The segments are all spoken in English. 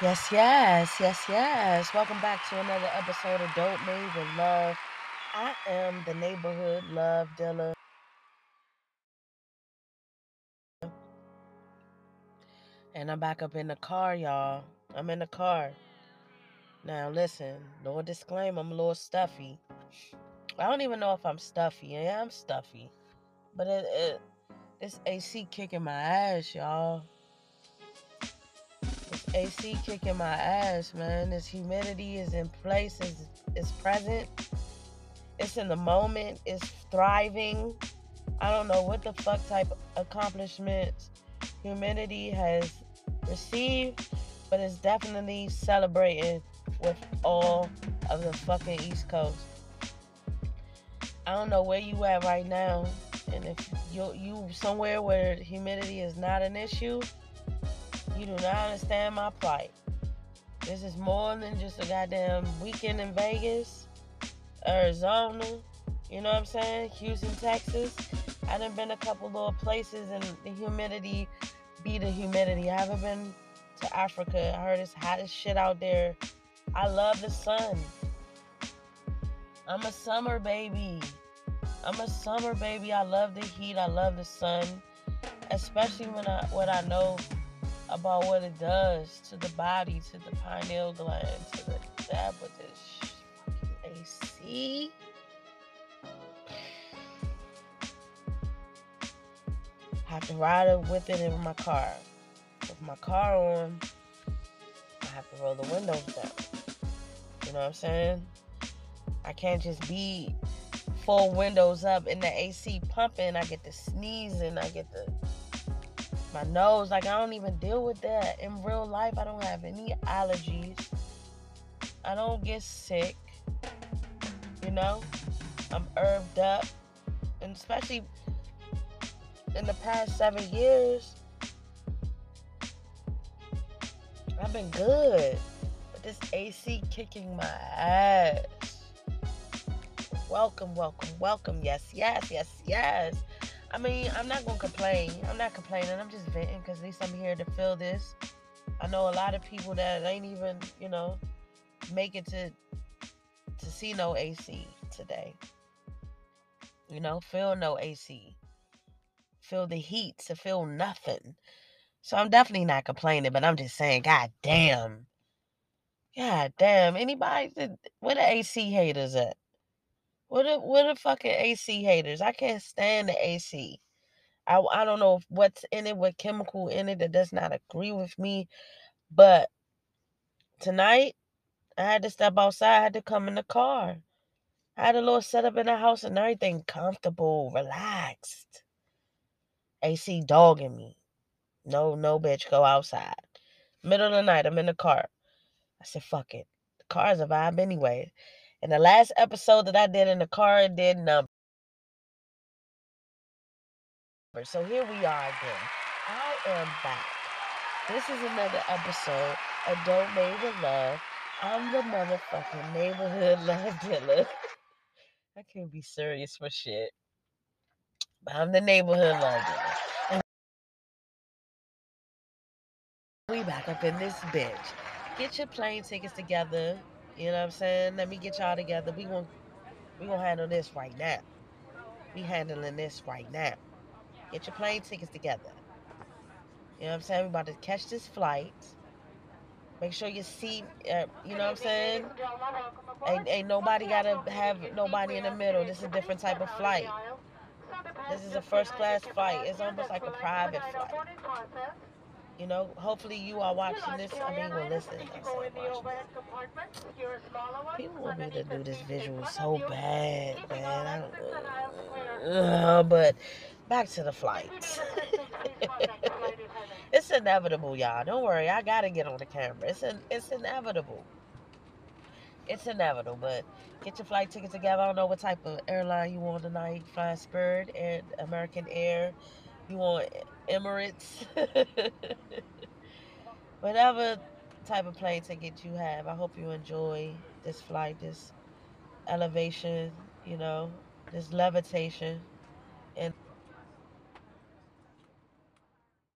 Yes, yes, yes, yes. Welcome back to another episode of Dope Made with Love. I am the neighborhood love dealer. And I'm back up in the car, y'all. I'm in the car. Now, listen, no disclaimer, I'm a little stuffy. I don't even know if I'm stuffy. Yeah, I'm stuffy. But it, it this AC kicking my ass, y'all. AC kicking my ass, man. This humidity is in place, is present. It's in the moment, it's thriving. I don't know what the fuck type accomplishments humidity has received, but it's definitely celebrating with all of the fucking East Coast. I don't know where you at right now, and if you you somewhere where humidity is not an issue, you do not understand my plight. This is more than just a goddamn weekend in Vegas, Arizona. You know what I'm saying? Houston, Texas. I done been a couple little places and the humidity be the humidity. I haven't been to Africa. I heard it's hot as shit out there. I love the sun. I'm a summer baby. I'm a summer baby. I love the heat. I love the sun. Especially when I what I know about what it does to the body, to the pineal gland, to the that with this fucking AC. have to ride with it in my car. With my car on, I have to roll the windows down. You know what I'm saying? I can't just be full windows up and the AC pumping. I get the sneezing. I get the my nose. Like I don't even deal with that in real life. I don't have any allergies. I don't get sick. You know, I'm herbed up, and especially in the past seven years, I've been good. But this AC kicking my ass. Welcome, welcome, welcome. Yes, yes, yes, yes. I mean, I'm not gonna complain. I'm not complaining. I'm just venting because at least I'm here to feel this. I know a lot of people that ain't even, you know, make it to to see no AC today. You know, feel no AC feel the heat, to feel nothing. So I'm definitely not complaining, but I'm just saying, God damn. God damn. Anybody where the AC haters at? What the what the fucking AC haters? I can't stand the AC. I I don't know what's in it, what chemical in it that does not agree with me. But tonight I had to step outside, I had to come in the car. I had a little setup in the house and everything comfortable, relaxed. AC dogging me. No, no, bitch, go outside. Middle of the night, I'm in the car. I said, fuck it. The car's a vibe anyway. And the last episode that I did in the car, it did numbers. So here we are again. I am back. This is another episode of Don't with Love. I'm the motherfucking neighborhood love dealer. I can't be serious for shit. But I'm the neighborhood love dealer. And we back up in this bitch. Get your plane tickets together. You know what I'm saying? Let me get y'all together. We gonna we gonna handle this right now. We handling this right now. Get your plane tickets together. You know what I'm saying? We about to catch this flight. Make sure your seat, uh, you know what I'm saying? Ain't, ain't nobody gotta have nobody in the middle. This is a different type of flight. This is a first class flight. It's almost like a private flight. You know, hopefully you are watching this. I mean, well, listen. People want me to do this visual so bad, man. Uh, but back to the flights. it's inevitable, y'all. Don't worry. I gotta get on the camera. It's an, it's inevitable. It's inevitable, but get your flight ticket together. I don't know what type of airline you want tonight. Flying Spirit, and American Air. You want Emirates. Whatever type of plane ticket you have, I hope you enjoy this flight, this elevation, you know, this levitation. And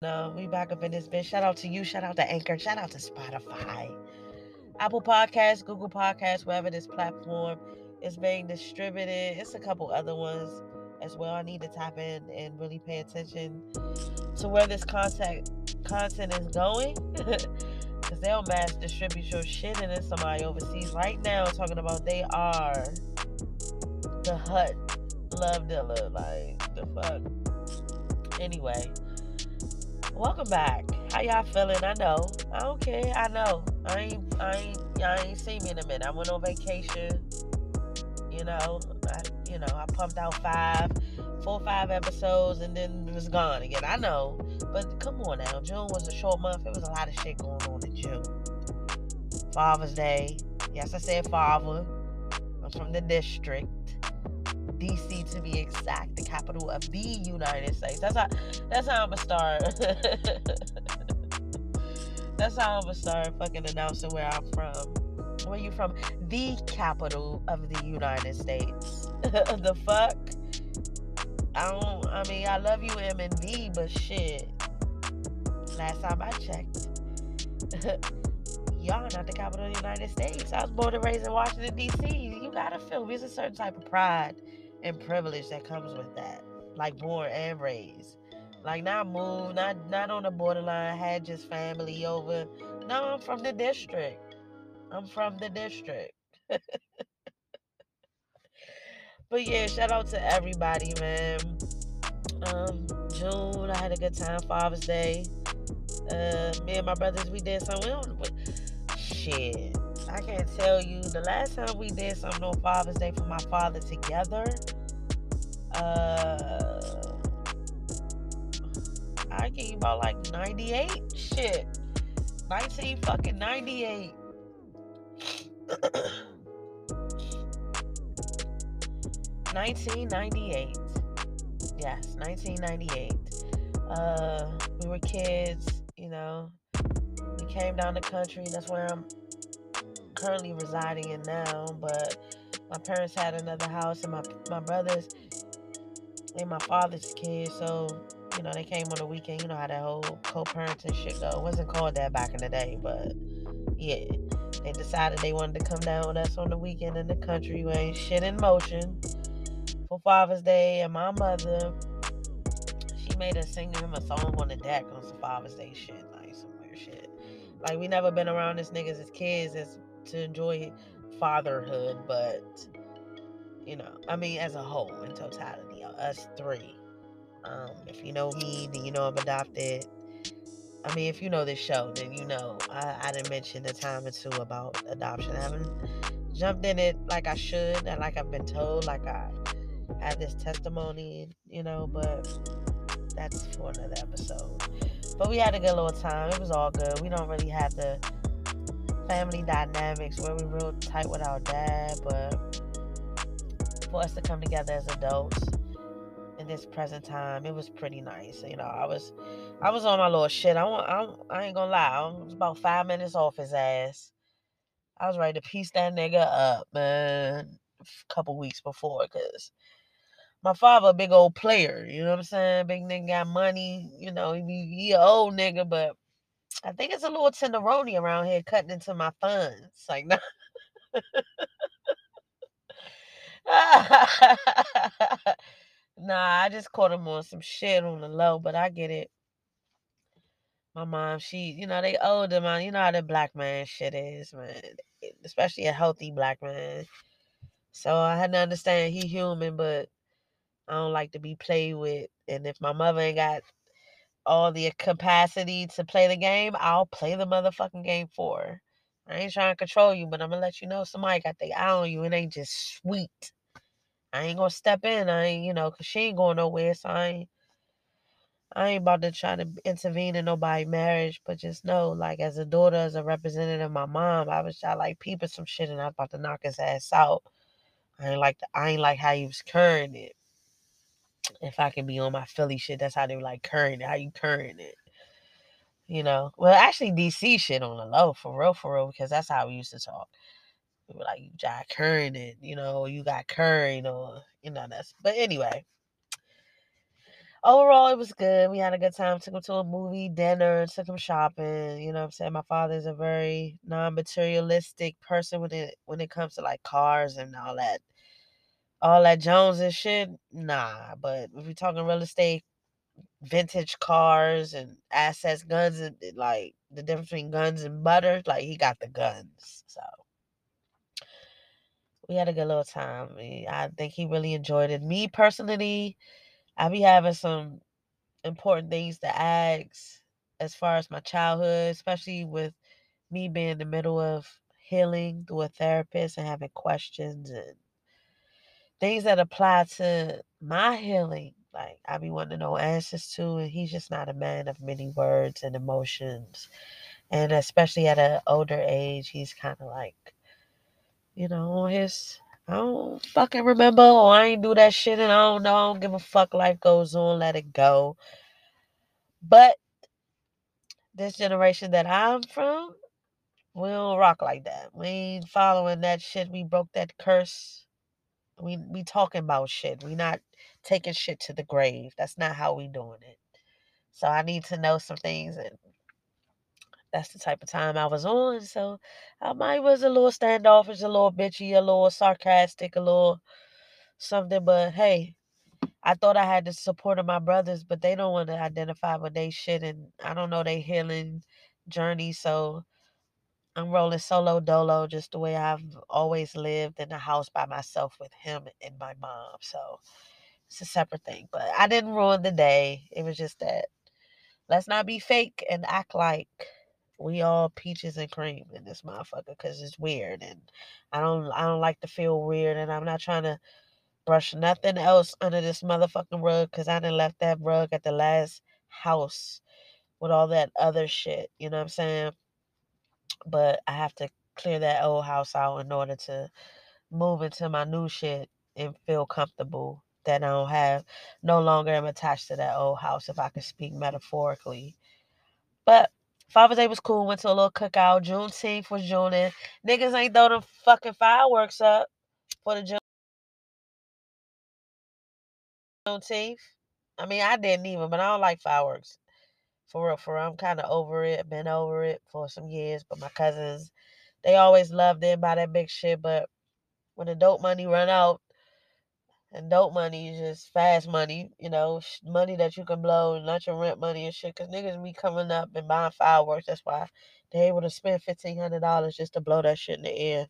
know, we back up in this bitch. Shout out to you. Shout out to Anchor. Shout out to Spotify. Apple Podcasts, Google Podcasts, wherever this platform is being distributed. It's a couple other ones as well. I need to tap in and really pay attention to where this content content is going. Cause they'll mass distribute your shit and then somebody overseas right now talking about they are the hut love dealer. Like the fuck. Anyway. Welcome back. How y'all feeling? I know. I don't care. I know. I ain't I ain't y'all ain't seen me in a minute. I went on vacation. You know, I you know, I pumped out five, four five episodes and then it was gone again. I know. But come on now. June was a short month. It was a lot of shit going on in June. Father's Day. Yes, I said father. I'm from the district. DC to be exact, the capital of the United States. That's how that's how I'm gonna start. that's how I'm gonna start fucking announcing where I'm from. Where you from? The capital of the United States. the fuck? I don't I mean I love you M and but shit. Last time I checked. y'all not the capital of the United States. I was born and raised in Washington, D.C. You gotta feel there's a certain type of pride and privilege that comes with that. Like born and raised. Like not moved, not not on the borderline, had just family over. No, I'm from the district. I'm from the district. but yeah, shout out to everybody, man. Um, June, I had a good time. Father's Day. Uh, me and my brothers, we did something. We shit. I can't tell you the last time we did something on Father's Day for my father together. Uh, I you about like 98 shit. 19 fucking 98. Nineteen ninety eight. Yes, nineteen ninety eight. Uh, we were kids, you know. We came down the country. That's where I'm currently residing in now, but my parents had another house and my my brothers and my father's kids, so you know they came on the weekend. You know how that whole co-parenting shit go. It wasn't called that back in the day, but yeah, they decided they wanted to come down with us on the weekend in the country. We ain't shit in motion for Father's Day, and my mother she made us sing him a song on the deck on some Father's Day shit, like some weird shit. Like we never been around this niggas as kids as to enjoy fatherhood, but you know, I mean, as a whole, in totality, us three. Um, if you know me, then you know I'm adopted. I mean, if you know this show, then you know I, I didn't mention a time or two about adoption. I haven't jumped in it like I should, and like I've been told, like I had this testimony, you know, but that's for another episode. But we had a good little time. It was all good. We don't really have the family dynamics where we're real tight with our dad, but for us to come together as adults in this present time, it was pretty nice. You know, I was, I was on my little shit. I want, I'm, I ain't gonna lie. I was about five minutes off his ass. I was ready to piece that nigga up, man. A couple weeks before, cause my father a big old player. You know what I'm saying? Big nigga got money. You know, he, he a old nigga, but I think it's a little tenderoni around here cutting into my funds. Like, nah. nah, I just caught him on some shit on the low, but I get it. My mom, she, you know, they older, man. You know how the black man shit is, man. Eh, eh, especially a healthy black man. So I had to understand he human, but I don't like to be played with. And if my mother ain't got all the capacity to play the game, I'll play the motherfucking game for her. I ain't trying to control you, but I'm gonna let you know somebody got their eye on you. It ain't just sweet. I ain't gonna step in. I ain't, you know, cause she ain't going nowhere. So I ain't, I ain't about to try to intervene in nobody's marriage. But just know, like, as a daughter, as a representative of my mom, I was I like peeping some shit, and I was about to knock his ass out. I ain't like the, I ain't like how he was curring it if I can be on my Philly shit, that's how they were like current it. How you current it? You know, well, actually, DC shit on the low for real, for real, because that's how we used to talk. We were like, you got current it, you know, you got current, or you know, that's. But anyway, overall, it was good. We had a good time. Took him to a movie, dinner, took him shopping. You know I'm saying? My father's a very non-materialistic person when it when it comes to like cars and all that. All that Jones and shit, nah. But if we're talking real estate, vintage cars and assets, guns, and like the difference between guns and butter, like he got the guns. So we had a good little time. Eh, I think he really enjoyed it. Me personally, I be having some important things to ask as far as my childhood, especially with me being in the middle of healing through a therapist and having questions and things that apply to my healing. Like I be wanting to know answers to, and he's just not a man of many words and emotions. And especially at an older age, he's kind of like, you know, his I don't fucking remember or I ain't do that shit and I don't know. I don't give a fuck. Life goes on, let it go. But this generation that I'm from, we don't rock like that. We ain't following that shit. We broke that curse. We we talking about shit. We not taking shit to the grave. That's not how we doing it. So I need to know some things and that's the type of time I was on. So I might was a little standoffish, a little bitchy, a little sarcastic, a little something. But hey, I thought I had the support of my brothers, but they don't want to identify with they shit, and I don't know they healing journey. So I'm rolling solo dolo, just the way I've always lived in the house by myself with him and my mom. So it's a separate thing. But I didn't ruin the day. It was just that let's not be fake and act like we all peaches and cream in this motherfucker because it's weird and I don't I don't like to feel weird and I'm not trying to brush nothing else under this motherfucking rug because I done left that rug at the last house with all that other shit. You know what I'm saying? But I have to clear that old house out in order to move into my new shit and feel comfortable that I don't have no longer am attached to that old house if I can speak metaphorically. But Father's Day was cool. Went to a little cookout. Juneteenth was June. And niggas ain't throw them fucking fireworks up for the Juneteenth. I mean, I didn't even, but I don't like fireworks. For real, for real. I'm kind of over it. Been over it for some years. But my cousins, they always loved it, by that big shit. But when the dope money run out, and dope money is just fast money, you know, money that you can blow, not your rent money and shit. Cause niggas be coming up and buying fireworks. That's why they able to spend fifteen hundred dollars just to blow that shit in the air.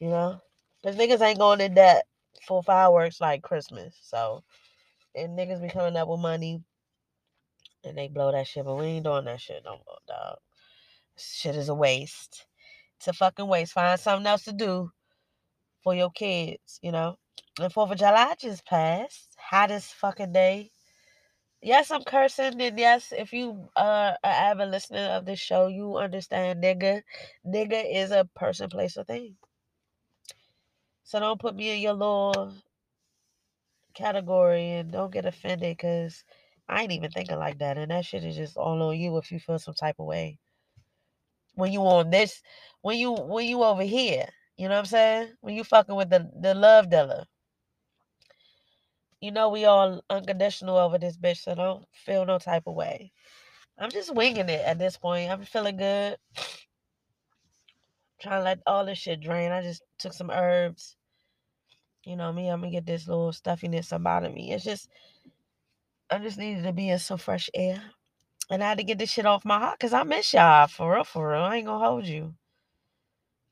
You know, cause niggas ain't going in debt for fireworks like Christmas. So, and niggas be coming up with money, and they blow that shit. But we ain't doing that shit no more, dog. Shit is a waste. It's a fucking waste. Find something else to do for your kids, you know. And Fourth of July just passed. Hottest fucking day. Yes, I'm cursing, and yes, if you uh, are avid listener of this show, you understand nigga. Nigga is a person, place, or thing. So don't put me in your little category and don't get offended because I ain't even thinking like that. And that shit is just all on you if you feel some type of way. When you on this, when you when you over here, you know what I'm saying? When you fucking with the, the love dealer. You know we all unconditional over this bitch, so don't feel no type of way. I'm just winging it at this point. I'm feeling good. trying to let all this shit drain. I just took some herbs. You know me, I'm gonna get this little stuffiness about me. It's just I just needed to be in some fresh air. And I had to get this shit off my heart because I miss y'all for real, for real. I ain't gonna hold you.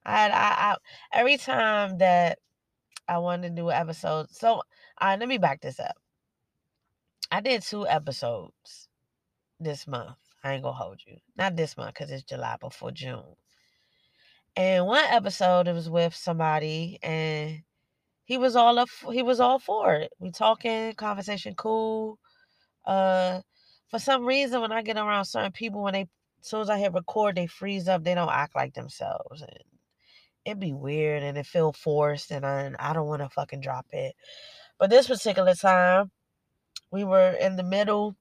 I, I, I every time that I wanted to do an episode. So, let me back this up. I did two episodes this month. I ain't gonna hold you. Not this month because it's July before June. And one episode it was with somebody and he was all up he was all for it. We talking, conversation cool. Uh for some reason when I get around certain people when they as soon as I hit record, they freeze up, they don't act like themselves. And it'd be weird and it feel forced and I, I don't want to fucking drop it. But this particular time, we were in the middle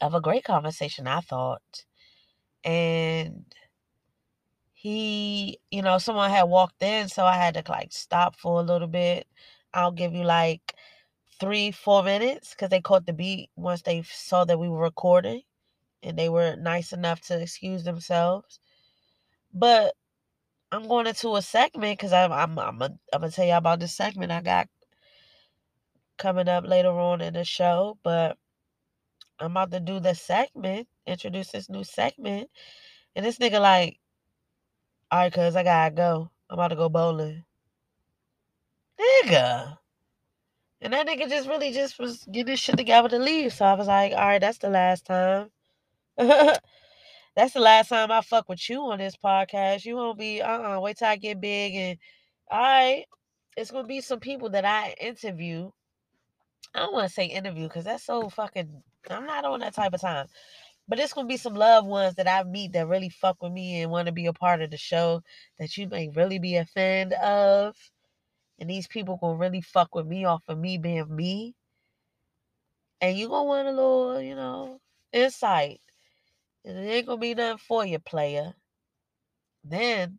of a great conversation, I thought. And he, you know, someone had walked in, so I had to like stop for a little bit. I'll give you like three, four minutes because they caught the beat once they saw that we were recording and they were nice enough to excuse themselves. But I'm going into a segment because I'm I'm I'm, a, I'm gonna tell you about this segment I got coming up later on in the show. But I'm about to do the segment, introduce this new segment, and this nigga like, all right, cuz I gotta go. I'm about to go bowling. Nigga. And that nigga just really just was getting his shit together to leave. So I was like, all right, that's the last time. that's the last time I fuck with you on this podcast. You won't be, uh uh wait till I get big. And all right, it's to be some people that I interview. I don't want to say interview because that's so fucking, I'm not on that type of time. But it's gonna be some loved ones that I meet that really fuck with me and want to be a part of the show that you may really be a fan of. And these people gonna really fuck with me off of me being me. And you gonna want a little, you know, insight. And it ain't gonna be nothing for you, player. Then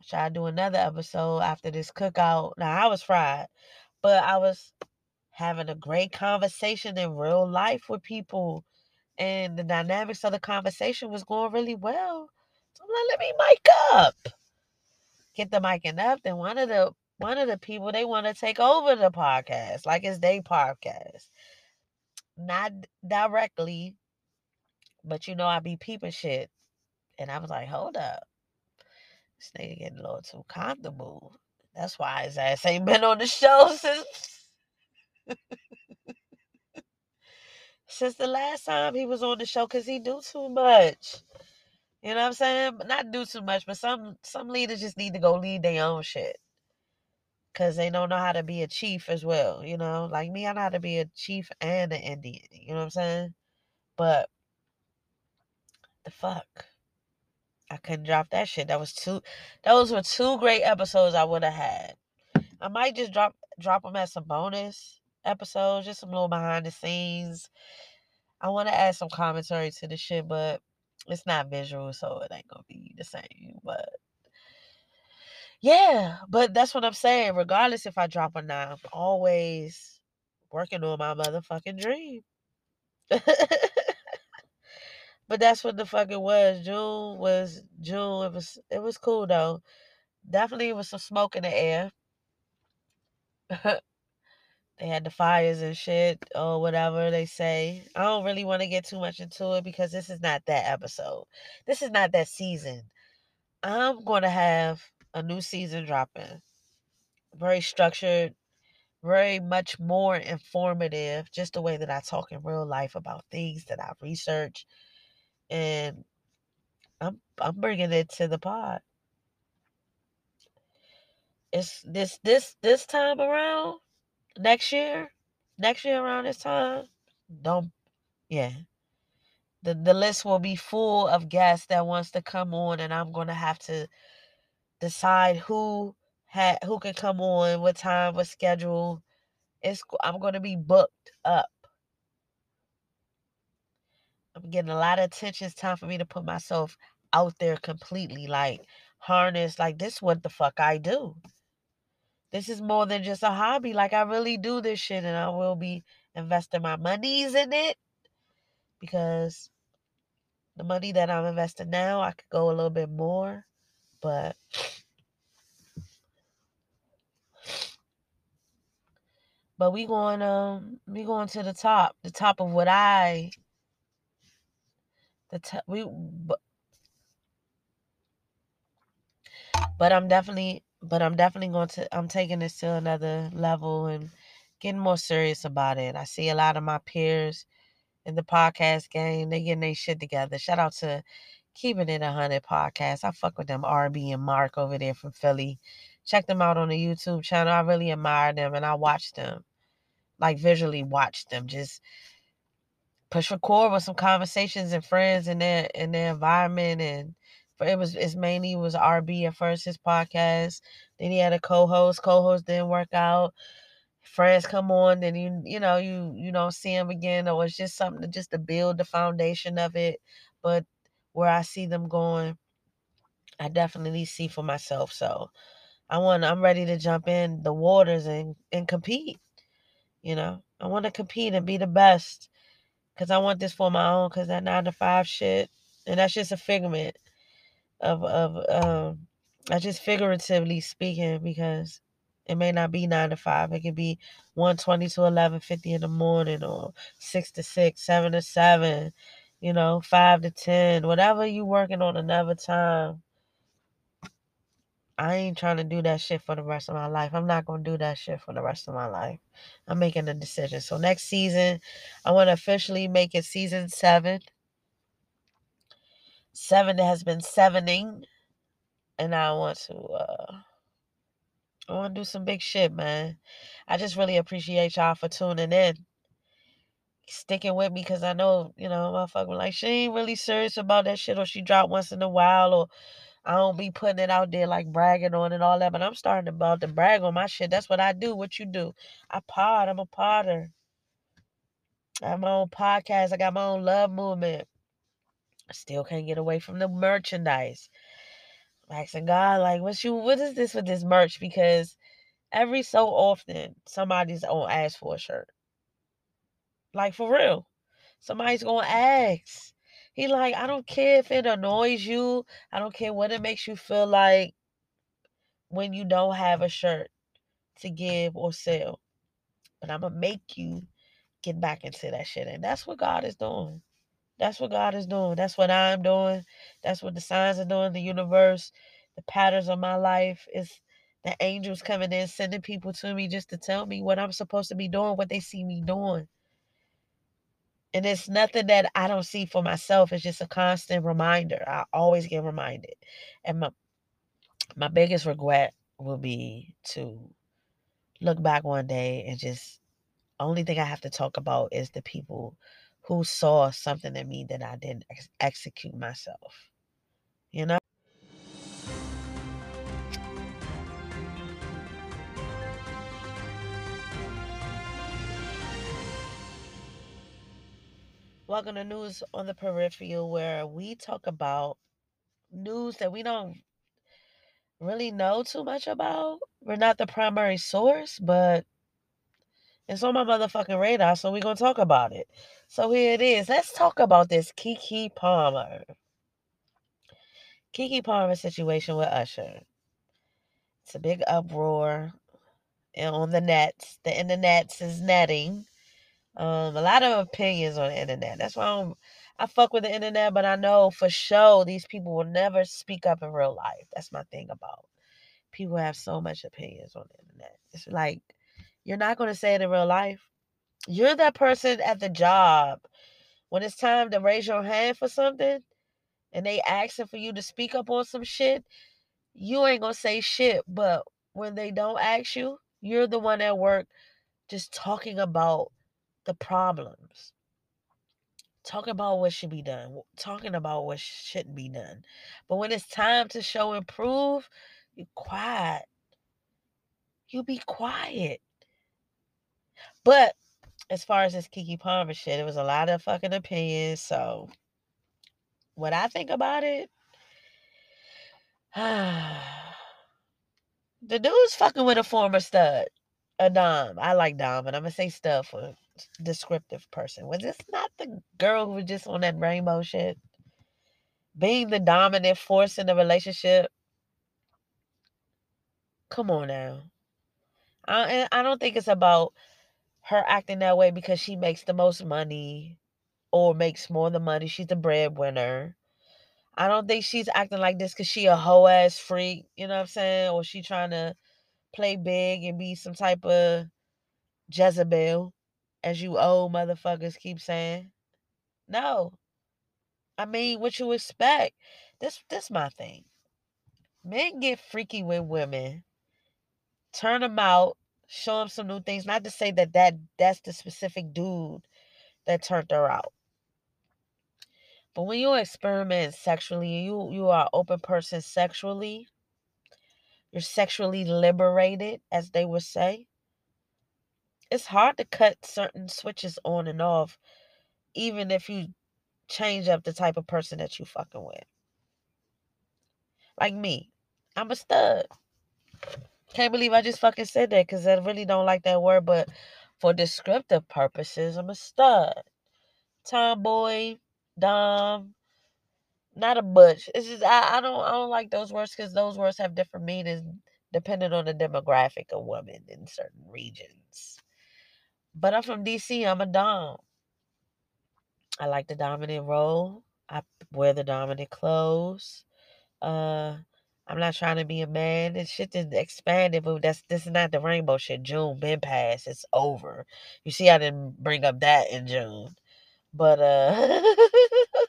I try to do another episode after this cookout. Now I was fried, but I was having a great conversation in real life with people and the dynamics of the conversation was going really well. So I'm like, let me mic up. Get the micing up. Then one of the one of the people they want to take over the podcast, like it's their podcast. Not directly, but you know, I be peeping shit. And I was like, hold up. This nigga getting a little too comfortable. That's why his ass ain't been on the show since since the last time he was on the show because he do too much. You know what I'm saying? But not do too much, but some some leaders just need to go lead their own shit. Cause they don't know how to be a chief as well. You know, like me, I know how to be a chief and an Indian. You know what I'm saying? But the fuck. I couldn't drop that shit. That was two those were two great episodes I would have had. I might just drop drop them as some bonus episodes, just some little behind the scenes. I want to add some commentary to the shit, but it's not visual, so it ain't gonna be the same. But yeah, but that's what I'm saying. Regardless if I drop or not, I'm always working on my motherfucking dream. but that's what the fuck it was. June was June. It was it was cool though. Definitely was some smoke in the air. they had the fires and shit or whatever they say. I don't really want to get too much into it because this is not that episode. This is not that season. I'm to have a new season dropping. Very structured, very much more informative, just the way that I talk in real life about things that I've researched and I'm I'm bringing it to the pod. It's this this this time around next year, next year around this time, don't yeah. The the list will be full of guests that wants to come on and I'm gonna have to decide who had who can come on, what time, what schedule. It's I'm gonna be booked up. I'm getting a lot of attention. It's time for me to put myself out there completely, like harness, like this what the fuck I do. This is more than just a hobby. Like I really do this shit and I will be investing my monies in it because the money that I'm investing now, I could go a little bit more, but but we going um we going to the top, the top of what I the top we but, but I'm definitely but I'm definitely going to I'm taking this to another level and getting more serious about it. I see a lot of my peers in the podcast game, they getting their shit together. Shout out to Keeping It a Hundred podcast. I fuck with them RB and Mark over there from Philly. Check them out on the YouTube channel. I really admire them and I watch them. Like visually watch them. Just push record with some conversations and friends in their in their environment and it was it's mainly it was RB at first his podcast. Then he had a co-host. Co-host didn't work out. Friends come on, then you you know you you don't see him again, or it's just something to just to build the foundation of it. But where I see them going, I definitely see for myself. So I want I'm ready to jump in the waters and and compete. You know, I want to compete and be the best because I want this for my own. Because that nine to five shit, and that's just a figment of of um, I just figuratively speaking because it may not be nine to five. It could be one twenty to eleven fifty in the morning, or six to six, seven to seven, you know, five to ten, whatever you working on another time. I ain't trying to do that shit for the rest of my life. I'm not gonna do that shit for the rest of my life. I'm making a decision. So next season, I want to officially make it season seven. Seven has been sevening, and I want to. uh I want to do some big shit, man. I just really appreciate y'all for tuning in, sticking with me, because I know you know, my motherfucker, like she ain't really serious about that shit, or she dropped once in a while, or I don't be putting it out there like bragging on and all that, but I'm starting to about to brag on my shit. That's what I do. What you do? I pod. I'm a potter. I have my own podcast. I got my own love movement. I still can't get away from the merchandise. I'm asking God, like, what you what is this with this merch? Because every so often somebody's gonna ask for a shirt. Like for real. Somebody's gonna ask. He like, I don't care if it annoys you. I don't care what it makes you feel like when you don't have a shirt to give or sell. But I'm gonna make you get back into that shit. And that's what God is doing. That's what God is doing. That's what I'm doing. That's what the signs are doing, the universe, the patterns of my life is the angels coming in, sending people to me just to tell me what I'm supposed to be doing, what they see me doing. And it's nothing that I don't see for myself. It's just a constant reminder. I always get reminded. And my my biggest regret will be to look back one day and just only thing I have to talk about is the people who saw something in me that I didn't ex- execute myself. You know? Welcome to News on the Peripheral, where we talk about news that we don't really know too much about. We're not the primary source, but it's on my motherfucking radar, so we're gonna talk about it. So here it is. Let's talk about this Keke Palmer. Keke Palmer situation with Usher. It's a big uproar on the nets. The internet is netting. Um, a lot of opinions on the internet. That's why I'm, I fuck with the internet, but I know for sure these people will never speak up in real life. That's my thing about people have so much opinions on the internet. It's like you're not gonna say it in real life. You're that person at the job when it's time to raise your hand for something and they asking for you to speak up on some shit, you ain't gonna say shit. But when they don't ask you, you're the one at work just talking about the problems. Talking about what should be done, talking about what shouldn't be done. But when it's time to show and prove, you quiet. You be quiet. But as far as this Keke Palmer shit, it was a lot of fucking opinions. So what I think about it, the dude's fucking with a former stud, a dom. I like dom, but I'm gonna say stuff for descriptive person. Was this not the girl who was just on that rainbow shit? Being the dominant force in the relationship. Come on now. I I don't think it's about her acting that way because she makes the most money or makes more than money. She's the breadwinner. I don't think she's acting like this because she a hoe ass freak, you know what I'm saying? Or she trying to play big and be some type of Jezebel, as you old motherfuckers keep saying. No. I mean, what you expect? This this my thing. Men get freaky with women, turn them out, show them some new things. Not to say that that that's the specific dude that turned her out. But when you experiment sexually, you you are open person sexually. You're sexually liberated, as they would say. It's hard to cut certain switches on and off, even if you change up the type of person that you fucking with. Like me, I'm a stud. Can't believe I just fucking said that because I really don't like that word, but For descriptive purposes, I'm a stud. Tomboy, dom, not a bunch. It's just I, I don't I don't like those words because those words have different meanings depending on the demographic of women in certain regions. But I'm from DC. I'm a dom. I like the dominant role. I wear the dominant clothes. Uh, I'm not trying to be a man. This shit is expanded, but that's this is not the rainbow shit. June been past. It's over. You see, I didn't bring up that in June, but uh,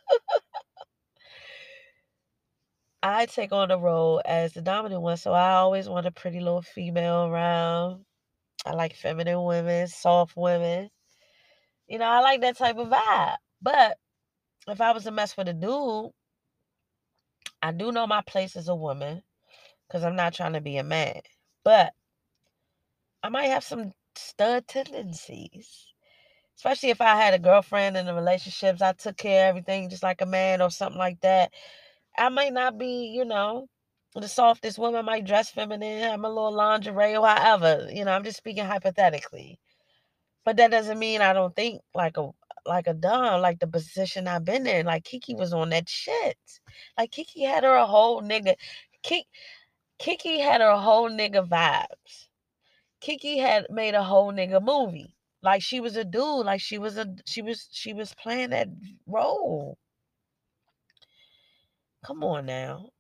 I take on the role as the dominant one. So I always want a pretty little female around. I like feminine women, soft women. You know, I like that type of vibe. But if I was to mess with a dude, I do know my place as a woman because I'm not trying to be a man. But I might have some stud tendencies. Especially if I had a girlfriend in the relationships, I took care of everything just like a man or something like that. I might not be, you know, the softest woman, I might dress feminine, have a little lingerie or however. You know, I'm just speaking hypothetically. But that doesn't mean I don't think like a like a dumb, like the position I've been in. Like Keke was on that shit. Like Keke had her a whole nigga. Keke, Keke had her whole nigga vibes. Keke had made a whole nigga movie. Like she was a dude. Like she was a she was she was playing that role. Come on now.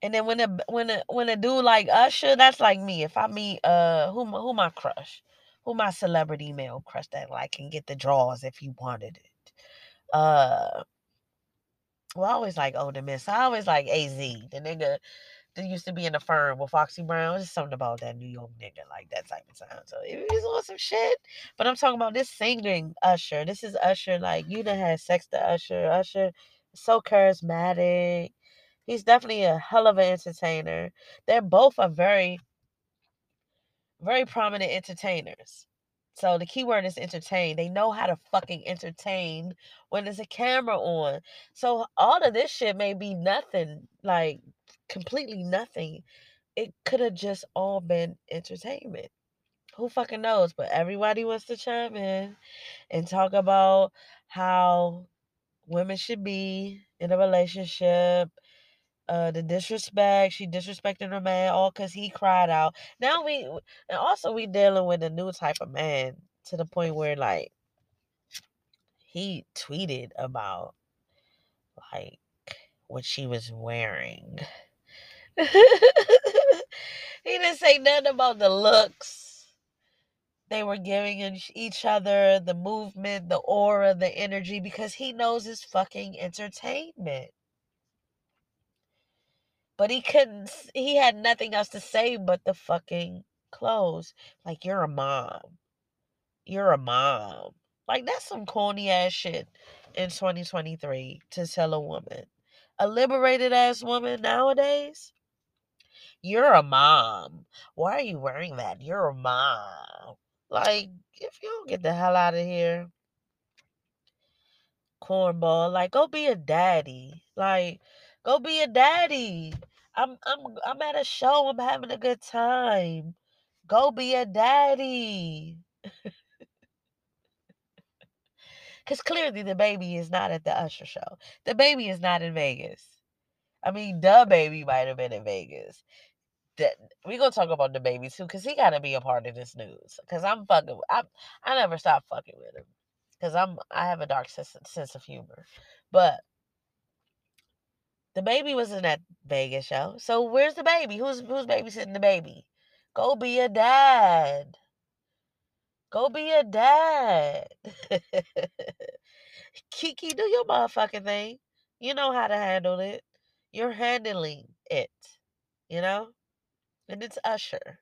And then when a when a when a dude like Usher, that's like me. If I meet uh who who my crush, who my celebrity male crush that like can get the draws if he wanted it. Uh well, I always like older miss. I always like AZ, the nigga that used to be in the firm with Foxy Brown. There's something about that New York nigga, like that type of sound. So was on some shit. But I'm talking about this singing Usher. This is Usher. Like you done had sex to Usher. Usher so charismatic. He's definitely a hell of an entertainer. They're both are very, very prominent entertainers. So the key word is entertain. They know how to fucking entertain when there's a camera on. So all of this shit may be nothing, like completely nothing. It could have just all been entertainment. Who fucking knows? But everybody wants to chime in and talk about how women should be in a relationship uh the disrespect she disrespected her man all because he cried out. Now we and also we dealing with a new type of man to the point where like he tweeted about like what she was wearing. He didn't say nothing about the looks they were giving each other the movement the aura the energy because he knows it's fucking entertainment but he couldn't, he had nothing else to say but the fucking clothes. Like, you're a mom. You're a mom. Like, that's some corny ass shit in 2023 to tell a woman. A liberated ass woman nowadays, you're a mom. Why are you wearing that? You're a mom. Like, if you don't get the hell out of here, cornball, like, go be a daddy. Like, Go be a daddy. I'm I'm I'm at a show. I'm having a good time. Go be a daddy. Cause clearly the baby is not at the Usher show. The baby is not in Vegas. I mean, the baby might have been in Vegas. That we gonna talk about the baby too, cause he gotta be a part of this news. Cause I'm fucking. I I never stop fucking with him. Cause I'm I have a dark sense, sense of humor, but the baby was in that Vegas show. So where's the baby? Who's who's babysitting the baby? Go be a dad. Go be a dad. Keke, do your motherfucking thing. You know how to handle it. You're handling it. You know? And it's Usher.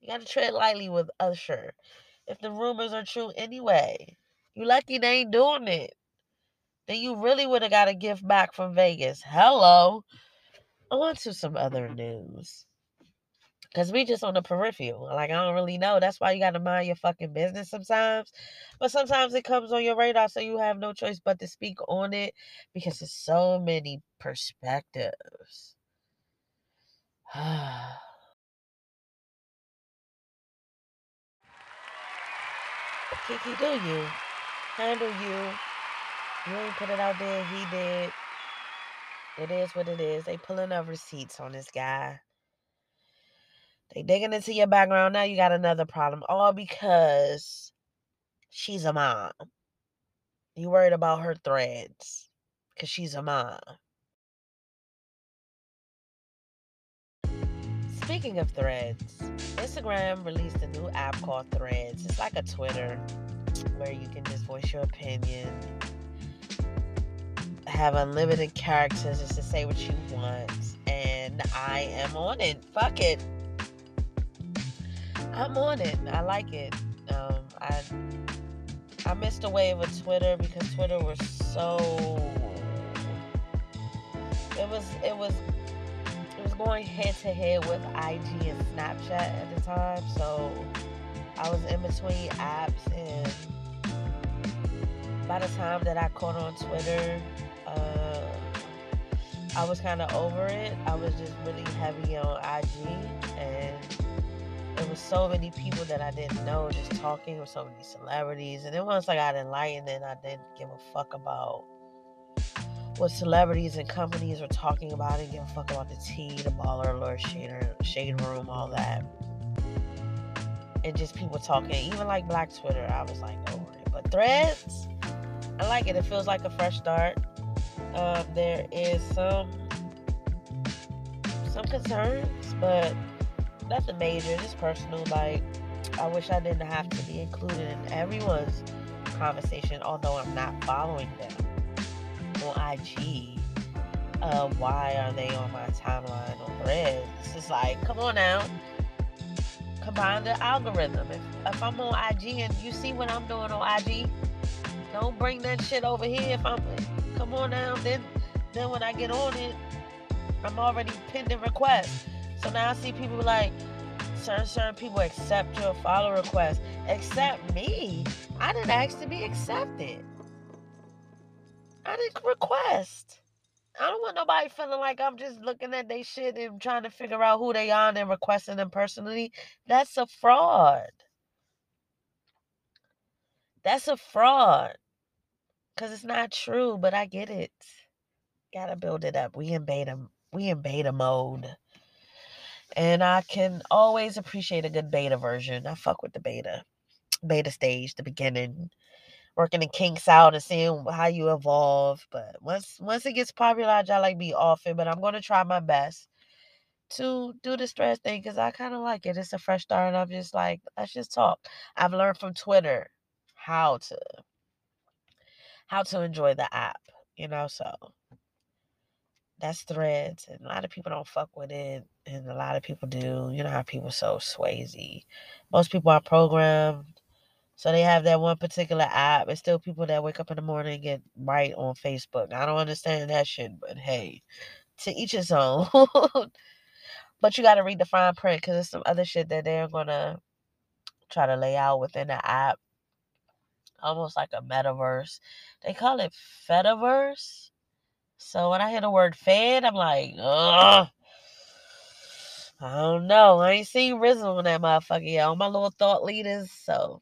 You gotta tread lightly with Usher. If the rumors are true anyway. You lucky they ain't doing it then you really would have got a gift back from Vegas. Hello. On to some other news. Cause we just on the peripheral. Like I don't really know. That's why you gotta mind your fucking business sometimes. But sometimes it comes on your radar, so you have no choice but to speak on it because there's so many perspectives. Keke, do you? Handle you. You ain't put it out there. He did. It is what it is. They pulling up receipts on this guy. They digging into your background. Now you got another problem. All because she's a mom. You worried about her threads. Because she's a mom. Speaking of threads, Instagram released a new app called Threads. It's like a Twitter where you can just voice your opinion, have unlimited characters just to say what you want. And I am on it. Fuck it. I'm on it. I like it. Um, I I missed a wave of Twitter because Twitter was so it was it was was going head to head with IG and Snapchat at the time, so I was in between apps and by the time that I caught on Twitter, uh, I was kind of over it. I was just really heavy on IG and there was so many people that I didn't know just talking with so many celebrities. And then once I got enlightened and I didn't give a fuck about what celebrities and companies were talking about. and give a fuck about the tea, the baller alert, shade, shade room, all that. And just people talking, even like Black Twitter, I was like it. But threads, I like it. It feels like a fresh start. Um, there is some some concerns, but nothing major, just personal. Like, I wish I didn't have to be included in everyone's conversation, although I'm not following them on IG. Uh, why are they on my timeline on Threads? It's just like, come on now. Combine the algorithm. If, if I'm on IG and you see what I'm doing on IG, don't bring that shit over here. If I'm, come on now. Then, then when I get on it, I'm already pending requests. So now I see people like certain certain people accept your follow request. Accept me. I didn't ask to be accepted. I didn't request. I don't want nobody feeling like I'm just looking at their shit and trying to figure out who they are and requesting them personally. That's a fraud. That's a fraud. Cause it's not true, but I get it. Gotta build it up. We in beta we in beta mode. And I can always appreciate a good beta version. I fuck with the beta. Beta stage, the beginning. Working the kinks out and seeing how you evolve. But once once it gets popular, I like be off it. But I'm gonna try my best to do the stress thing because I kind of like it. It's a fresh start, and I'm just like, let's just talk. I've learned from Twitter how to how to enjoy the app, you know. So that's threads and a lot of people don't fuck with it and a lot of people do you know how people so swazy most people are programmed so they have that one particular app it's still people that wake up in the morning and get right on facebook i don't understand that shit but hey to each his own but you got to read the fine print because there's some other shit that they're gonna try to lay out within the app almost like a metaverse they call it fediverse so when I hear the word fed, I'm like, ugh. I don't know. I ain't seen Rizzo on that motherfucker yet. All my little thought leaders. So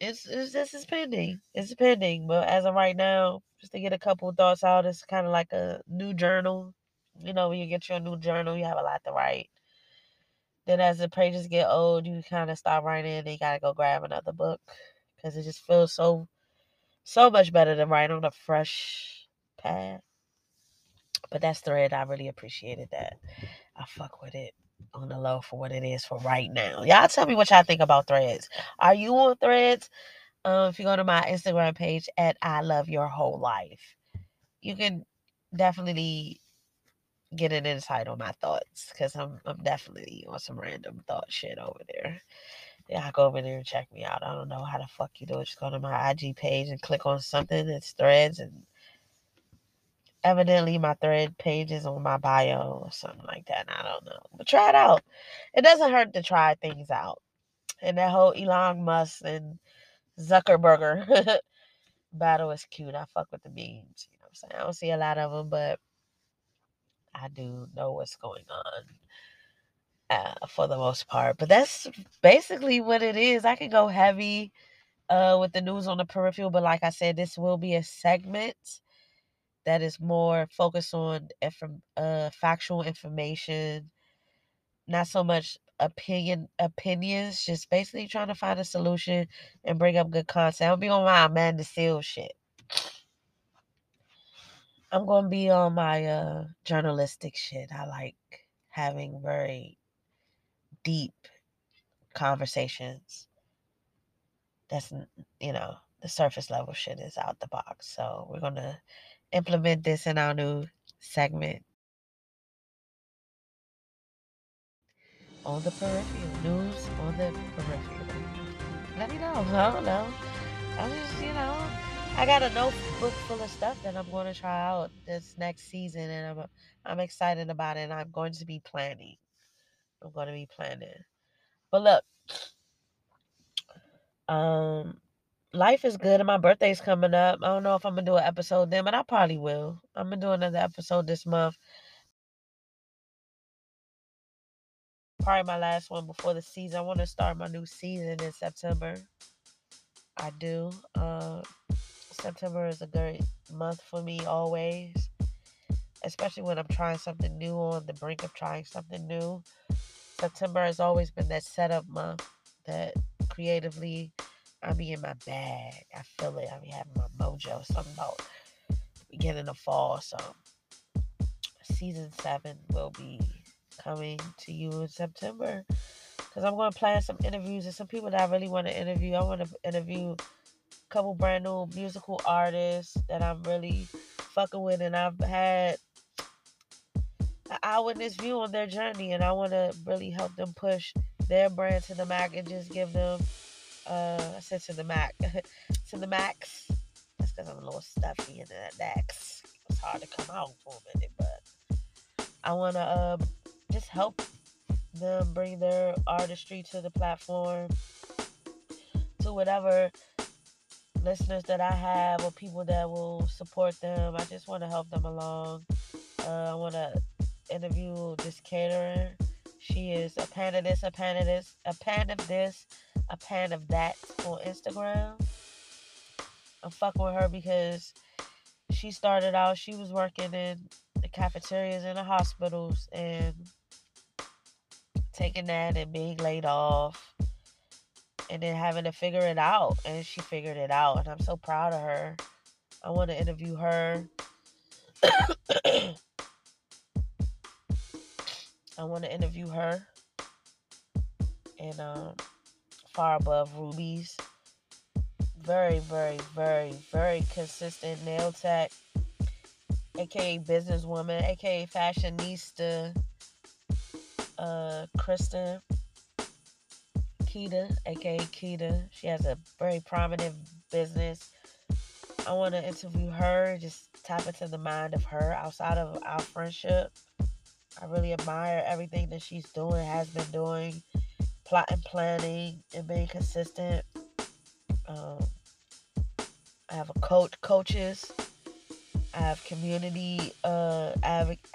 it's, it's this is pending. It's pending. But as of right now, just to get a couple thoughts out, it's kind of like a new journal. You know, when you get your new journal, you have a lot to write. Then as the pages get old, you kind of stop writing and you gotta go grab another book. Cause it just feels so so much better than writing on a fresh pad. But that's the thread. I really appreciated that. I fuck with it on the low for what it is for right now. Y'all tell me what y'all think about threads. Are you on threads? Um, if you go to my Instagram page at I Love Your Whole Life, you can definitely get an insight on my thoughts because I'm I'm definitely on some random thought shit over there. Yeah, go over there and check me out. I don't know how the fuck you do it. Just go to my IG page and click on something that's threads and evidently my thread page is on my bio or something like that. I don't know. But try it out. It doesn't hurt to try things out. And that whole Elon Musk and Zuckerberger battle is cute. I fuck with the memes. You know I'm saying? I don't see a lot of them, but I do know what's going on. Uh, for the most part, but that's basically what it is. I can go heavy uh, with the news on the peripheral. But like I said, this will be a segment that is more focused on inf- uh, factual information, not so much opinion opinions. Just basically trying to find a solution and bring up good content. I'll be on my Amanda Seales shit. I'm gonna be on my uh journalistic shit. I like having very deep conversations. That's you know the surface level shit is out the box. So we're gonna implement this in our new segment on the peripheral news on the peripheral. Let me know. I don't know. I'm just you know I got a notebook full of stuff that I'm going to try out this next season, and I'm I'm excited about it. And I'm going to be planning. I'm going to be planning. But look, um, life is good, and my birthday's coming up. I don't know if I'm gonna do an episode then, but I probably will. I'm gonna do another episode this month. Probably my last one before the season. I want to start my new season in September. I do. Uh, September is a great month for me always, especially when I'm trying something new on the brink of trying something new. September has always been that setup month that creatively I be in my bag. I feel it. I be having my mojo. Something about beginning of fall. So season seven will be coming to you in September. Because I'm going to plan some interviews and some people that I really want to interview. I want to interview a couple brand new musical artists that I'm really fucking with, and I've had an eyewitness view on their journey, and I want to really help them push their brand to the and just give them, uh, I said to the max, to the max. That's because I'm a little stuffy in that max. It's hard to come out for a minute, but I want to uh, just help them bring their artistry to the platform to whatever listeners that I have or people that will support them. I just want to help them along. Uh, I want to interview this caterer. She is a pan of this, a pan of this, a pan of this, a pan of that on Instagram. I'm fucking with her because she started out, she was working in the cafeterias in the hospitals and taking that and being laid off and then having to figure it out. And she figured it out. And I'm so proud of her. I want to interview her. I want to interview her. And um, far above rubies. Very, very, very, very consistent nail tech, aka businesswoman, aka fashionista, uh, Kristen Keita, aka Keita. She has a very prominent business. I want to interview her, just tap into the mind of her outside of our friendship. I really admire everything that she's doing, has been doing, plotting, planning, and being consistent. Um, I have a coach, coaches. I have community uh,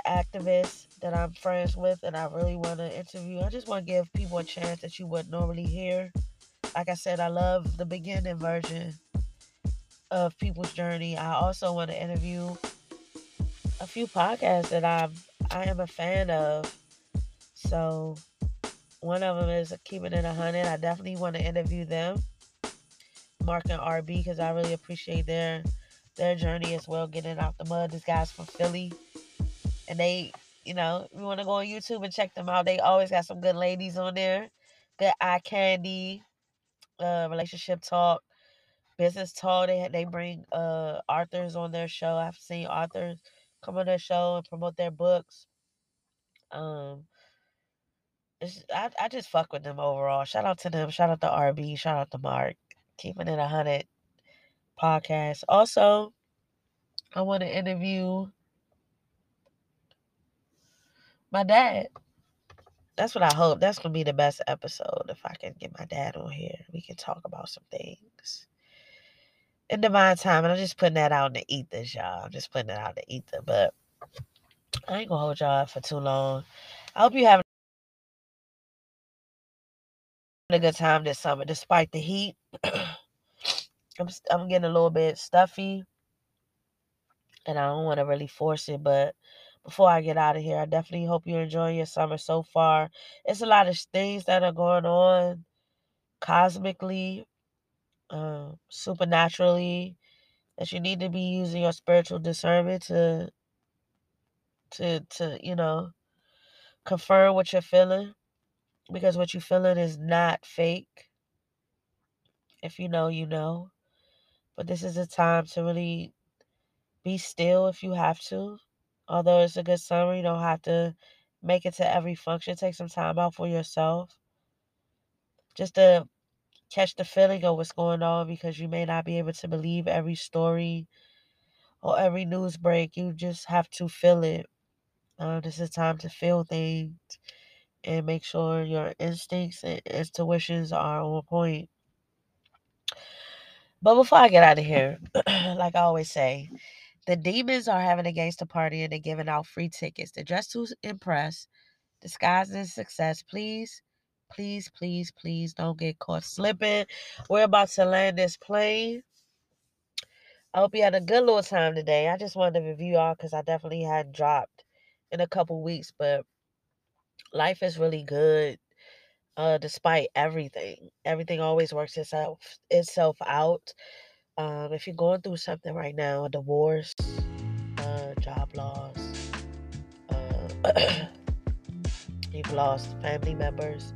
activists that I'm friends with and I really want to interview. I just want to give people a chance that you wouldn't normally hear. Like I said, I love the beginning version of people's journey. I also want to interview a few podcasts that I'm I am a fan of. So one of them is Keeping It a Hundred. I definitely want to interview them, Mark and RB, because I really appreciate their their journey as well, getting out the mud. These guys from Philly, and they you know, you want to go on YouTube and check them out. They always got some good ladies on there. Good eye candy, uh, relationship talk, business talk. They they bring uh authors on their show. I've seen authors come on their show and promote their books. Um, I I just fuck with them overall. Shout out to them. Shout out to RB. Shout out to Mark. Keeping it a hundred podcast. Also, I want to interview my dad. That's what I hope. That's gonna be the best episode if I can get my dad on here. We can talk about some things in divine time. And I'm just putting that out in the ethers, y'all. I'm just putting it out in the ether. But I ain't gonna hold y'all for too long. I hope you having a good time this summer, despite the heat. I'm I'm getting a little bit stuffy, and I don't want to really force it. But before I get out of here, I definitely hope you're enjoying your summer so far. It's a lot of things that are going on cosmically, uh, supernaturally, that you need to be using your spiritual discernment to to to you know confirm what you're feeling because what you're feeling is not fake. If you know, you know. But this is a time to really be still if you have to. Although it's a good summer, you don't have to make it to every function. Take some time out for yourself. Just to catch the feeling of what's going on because you may not be able to believe every story or every news break. You just have to feel it. Uh, this is time to feel things and make sure your instincts and intuitions are on point. But before I get out of here, like I always say, the demons are having a gangster party and they're giving out free tickets. They're dressed to impress, disguised as success. Please, please, please, please don't get caught slipping. We're about to land this plane. I hope you had a good little time today. I just wanted to review y'all because I definitely had dropped in a couple weeks, but life is really good. Uh, despite everything, everything always works itself itself out. Um, if you're going through something right now, a divorce, uh, job loss, uh, you've lost family members,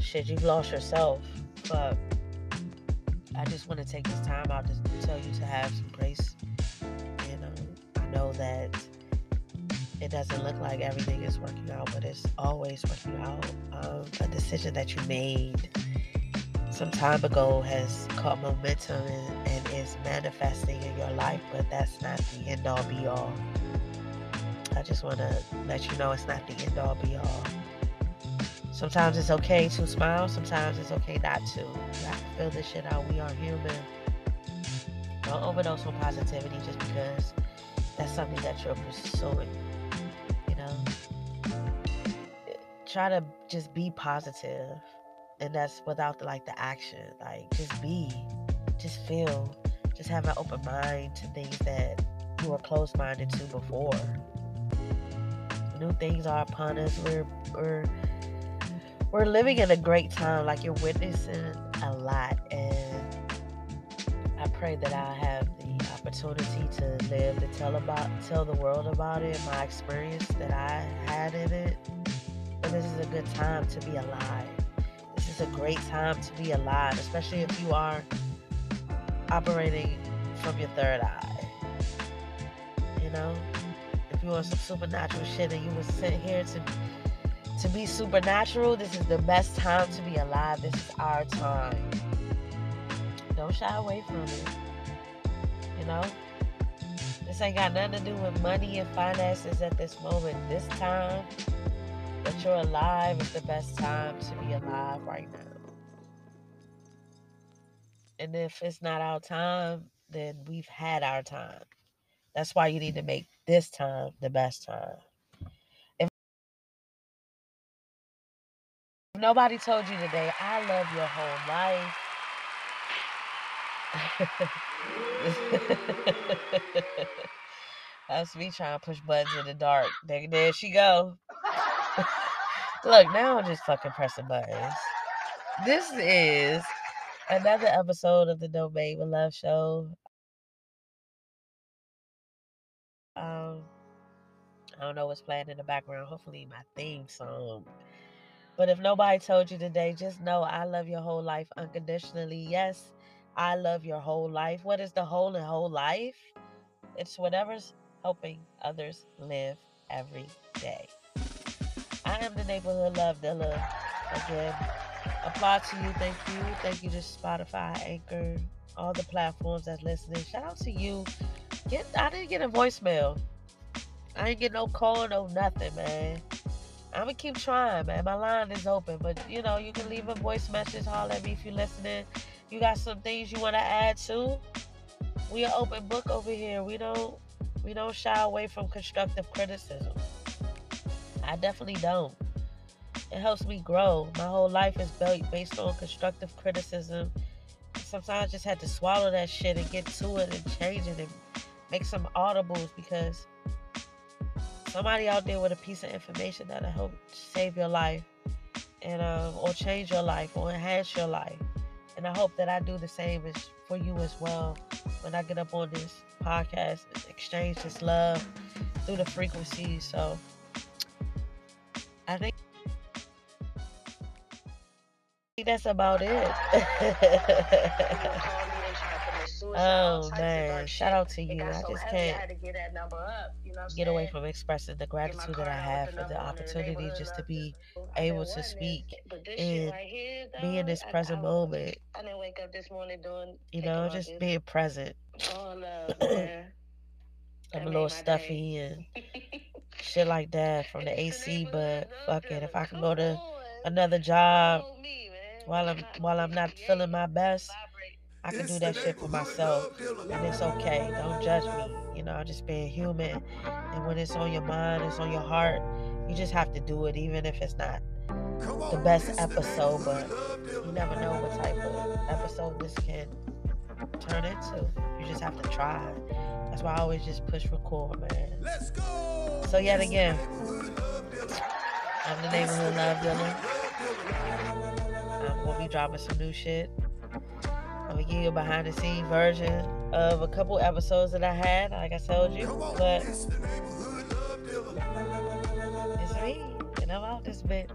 shit, you've lost yourself. But I just want to take this time out to tell you to have some grace. You know, I know that it doesn't look like everything is working out, but it's always working out. Um, a decision that you made some time ago has caught momentum and, and is manifesting in your life, but that's not the end all be all. I just want to let you know it's not the end all be all. Sometimes it's okay to smile, sometimes it's okay not to. To feel this shit out. We are human. Don't overdose on positivity just because that's something that you're pursuing try to just be positive and that's without the, like the action like just be just feel just have an open mind to things that you were closed-minded to before. New things are upon us. We're we're we're living in a great time like you're witnessing a lot and i pray that i have the opportunity to live to tell about tell the world about it my experience that i had in it this is a good time to be alive. This is a great time to be alive, especially if you are operating from your third eye. You know, if you want some supernatural shit and you were sent here to to be supernatural, this is the best time to be alive. This is our time. Don't shy away from it. You know? This ain't got nothing to do with money and finances at this moment. This time that you're alive is the best time to be alive right now. And if it's not our time, then we've had our time. That's why you need to make this time the best time. If nobody told you today, I love your whole life. That's me trying to push buttons in the dark. There, there she go. Look, now I'm just fucking pressing buttons. This is another episode of the No with Love show. Um, I don't know what's playing in the background. Hopefully, my theme song. But if nobody told you today, just know I love your whole life unconditionally. Yes, I love your whole life. What is the whole and whole life? It's whatever's helping others live every day. I am the neighborhood love dealer. Again, applaud to you. Thank you. Thank you to Spotify, Anchor, all the platforms that's listening. Shout out to you. Get I didn't get a voicemail. I didn't get no call, no nothing, man. I'm gonna keep trying, man. My line is open, but you know, you can leave a voice message, holler at me if you're listening. You got some things you wanna add to? We an open book over here. We don't we don't shy away from constructive criticism. I definitely don't. It helps me grow. My whole life is built based on constructive criticism. Sometimes I just had to swallow that shit and get to it and change it and make some audibles because somebody out there with a piece of information that'll help save your life and um, or change your life or enhance your life. And I hope that I do the same as for you as well when I get up on this podcast, exchange this love through the frequencies. So I think that's about it. oh man, shout out to you. I just can't get away from expressing the gratitude that I have for the opportunity just to be able to speak and be in this present moment. I didn't wake up this morning doing, you know, just being present. I'm a little stuffy and shit like that from the AC, but fuck it. If I can go to another job while I'm while I'm not feeling my best, I can do that shit for myself. And it's okay. Don't judge me. You know, I'm just being human. And when it's on your mind, it's on your heart, you just have to do it, even if it's not the best episode. But you never know what type of episode this can turn into. You just have to try. That's why I always just push record, man. So yet again, I'm the neighborhood love dealer. Um, I'm gonna be dropping some new shit. I'm gonna give you a behind the scenes version of a couple episodes that I had, like I told you. But it's me, and I'm out this bitch.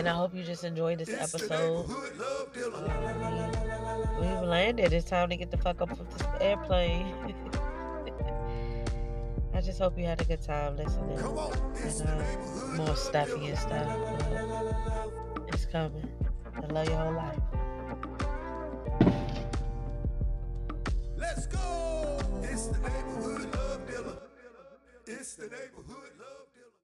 And I hope you just enjoyed this episode. we, we've landed. It's time to get the fuck up with this airplane. I just hope you had a good time listening. And uh, more stuffy and stuff. It's coming. I love your whole life. Let's go. It's the neighborhood love dealer. It's the neighborhood love.